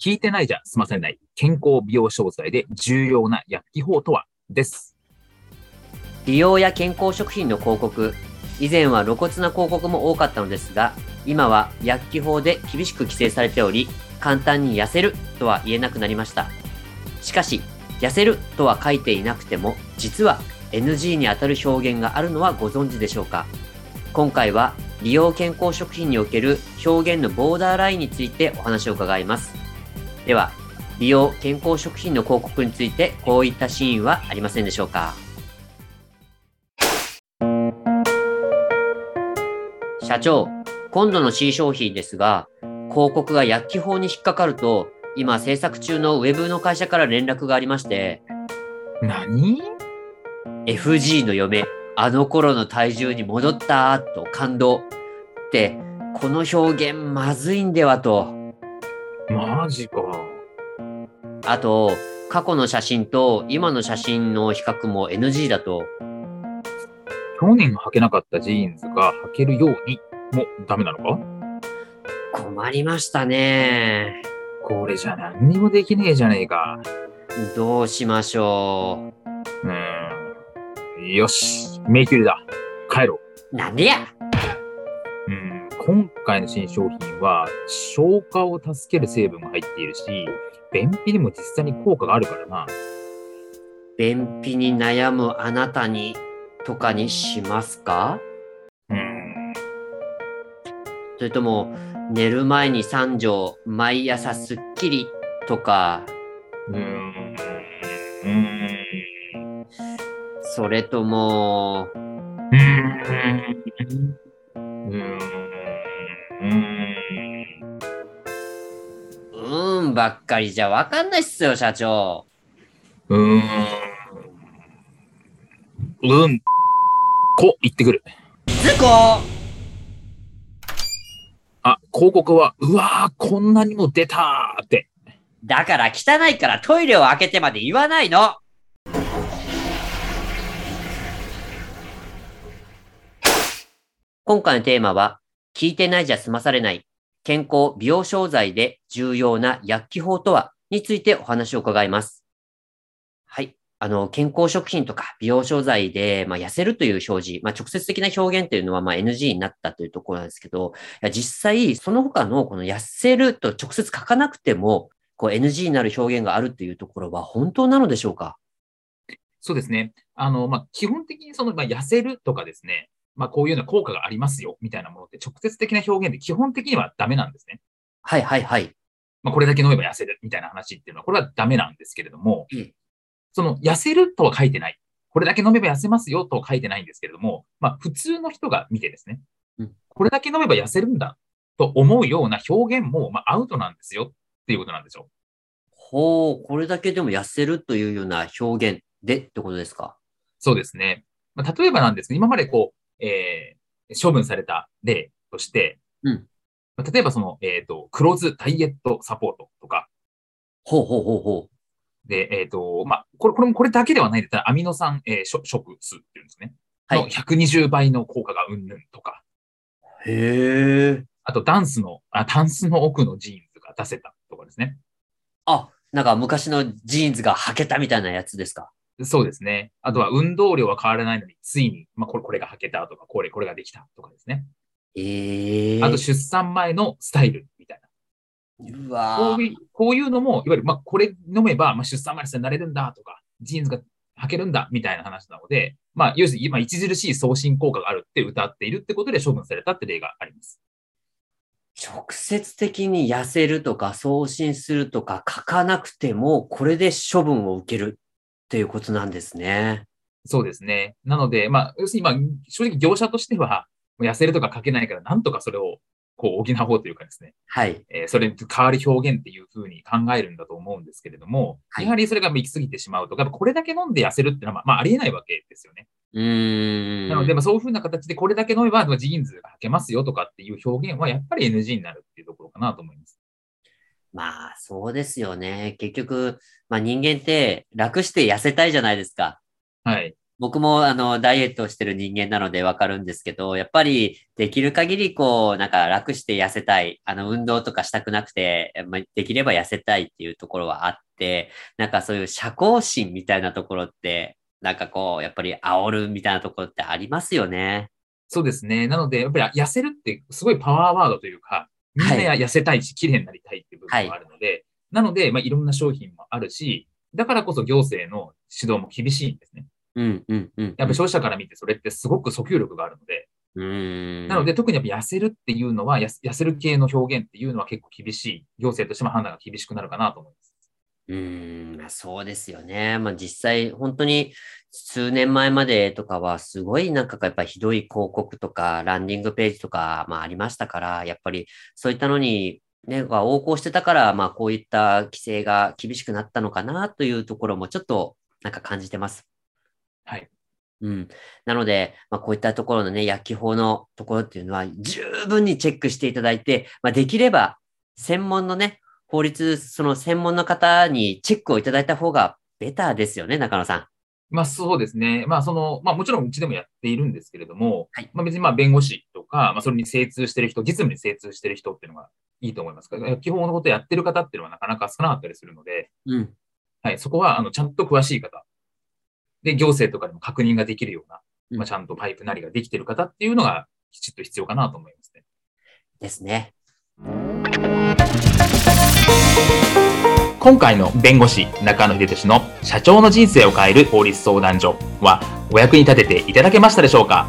聞いてないじゃ済ませない健康美容商材で重要な薬機法とは？です。美容や健康食品の広告。以前は露骨な広告も多かったのですが今は薬機法で厳しく規制されており簡単に痩せるとは言えなくなりました。しかし痩せるとは書いていなくても実は NG にあたる表現があるのはご存知でしょうか？今回は美容健康食品における表現のボーダーラインについてお話を伺います。では美容健康食品の広告についてこういったシーンはありませんでしょうか？社長今度の C 商品ですが広告が薬機法に引っかかると今制作中のウェブの会社から連絡がありまして何？FG の嫁あの頃の体重に戻ったと感動。ってこの表現まずいんではと。マジかあと過去の写真と今の写真の比較も NG だと去年履けなかったジーンズが履けるようにもダメなのか？困りましたねこれじゃ何にもできねえじゃねえか。どうしましょうーん。よし。迷宮だ。帰ろう。なんでやうん。今回の新商品は、消化を助ける成分が入っているし、便秘にも実際に効果があるからな。便秘に悩むあなたにとかにしますか？うん。それとも、寝る前に3錠、毎朝すっきりとか？うーん。ん。それとも、うーん。うーん。うーんばっかりじゃわかんないっすよ、社長。うーん。うん。こ、行ってくる。ズコあ、広告は、うわー、こんなにも出たーって。だから汚いからトイレを開けてまで言わないの今回のテーマは、聞いてないじゃ済まされない健康美容商材で重要な薬機法とはについてお話を伺います。はい。あの、健康食品とか美容商材で、まあ、痩せるという表示、まあ、直接的な表現というのは、まあ、NG になったというところなんですけど、実際、その他のこの痩せると直接書かなくても、こう NG になる表現があるというところは本当なのでしょうか？そうですね。あの、まあ、基本的にその、まあ、痩せるとかですね、まあ、こういうような効果がありますよ、みたいなものって直接的な表現で基本的にはダメなんですね。はいはいはい。まあ、これだけ飲めば痩せるみたいな話っていうのは、これはダメなんですけれども、うんその、痩せるとは書いてない。これだけ飲めば痩せますよとは書いてないんですけれども、まあ、普通の人が見てですね、うんこれだけ飲めば痩せるんだと思うような表現も、まあ、アウトなんですよっていうことなんでしょう。ほう、これだけでも痩せるというような表現でってことですか？そうですね。まあ、例えばなんですけど、今までこう、えー、処分された例として、うんまあ例えばその、えっ、と、クローズダイエットサポートとか、ほうほうほうほで、えっ、と、まあ、これ、これもこれだけではないんでアミノ酸、えー、食食数っていうんですね。はいの120倍の効果がうんぬんとか、う。へえ。あとダンスの、あ、タンスの奥のジーンズが出せたとかですね。あ、なんか昔のジーンズが履けたみたいなやつですか？そうですね。あとは運動量は変わらないのに、ついに、まあ、これ、これが履けたとか、これ、これができたとかですね。ええあと出産前のスタイルみたいな。うわーこういう、こういうのも、いわゆる、まあ、これ飲めば、まあ、出産前になれるんだとか、ジーンズが履けるんだみたいな話なので、まあ、要するに今、著しい送信効果があるって歌っているってことで処分されたって例があります。直接的に痩せるとか送信するとか書かなくても、これで処分を受けるっていうことなんですね。そうですね。なので、まあ、要するに、まあ、正直業者としては、痩せるとか書けないから、なんとかそれをこう補おうというかですね、はい。えーそれに代わる表現っていうふうに考えるんだと思うんですけれども、はいやはりそれが行き過ぎてしまうと、これだけ飲んで痩せるっていうのは、まあ、まあ、ありえないわけですよね。うーん。なので、まあ、そういうふうな形でこれだけ飲めばまあジーンズが履けますよとかっていう表現はやっぱり NG になるっていうところかなと思います。まあ、そうですよね。結局、まあ人間って楽して痩せたいじゃないですか。はい。僕もあの、ダイエットをしてる人間なのでわかるんですけど、やっぱりできる限りこう、なんか楽して痩せたい。あの、運動とかしたくなくて、まあできれば痩せたいっていうところはあって、なんかそういう社交心みたいなところって、なんかこう、やっぱり煽るみたいなところってありますよね。そうですね。なので、やっぱり痩せるってすごいパワーワードというか、みんなや痩せたいし、綺麗になりたい分があるので、なので、まあ、いろんな商品もあるし、だからこそ行政の指導も厳しいんですね。うん、うん、うん。やっぱ消費者から見てそれってすごく訴求力があるので、うーん。なので特にやっぱ痩せるっていうのは、痩せる系の表現っていうのは結構厳しい。行政としても判断が厳しくなるかなと思います。うーん、まあそうですよね。まあ実際、本当に数年前までとかはすごいなんかやっぱひどい広告とかランディングページとかまあありましたから、やっぱりそういったのにね、が横行してたから、まあこういった規制が厳しくなったのかなというところもちょっとなんか感じてます。はい。うん。なので、まあこういったところのね、薬機法のところっていうのは十分にチェックしていただいて、まあできれば専門のね、法律、その専門の方にチェックをいただいた方がベターですよね、中野さん。まあそうですね。まあその、まあもちろんうちでもやっているんですけれども、はいまあ別にまあ弁護士とか、まあそれに精通してる人、実務に精通してる人っていうのがいいと思いますから、基本のことやってる方っていうのはなかなか少なかったりするので、うん。はい、そこはあのちゃんと詳しい方。で、行政とかでも確認ができるような、うんまあちゃんとパイプなりができてる方っていうのがきちっと必要かなと思いますね。ですね。今回の弁護士中野秀俊の社長の人生を変える法律相談所はお役に立てていただけましたでしょうか？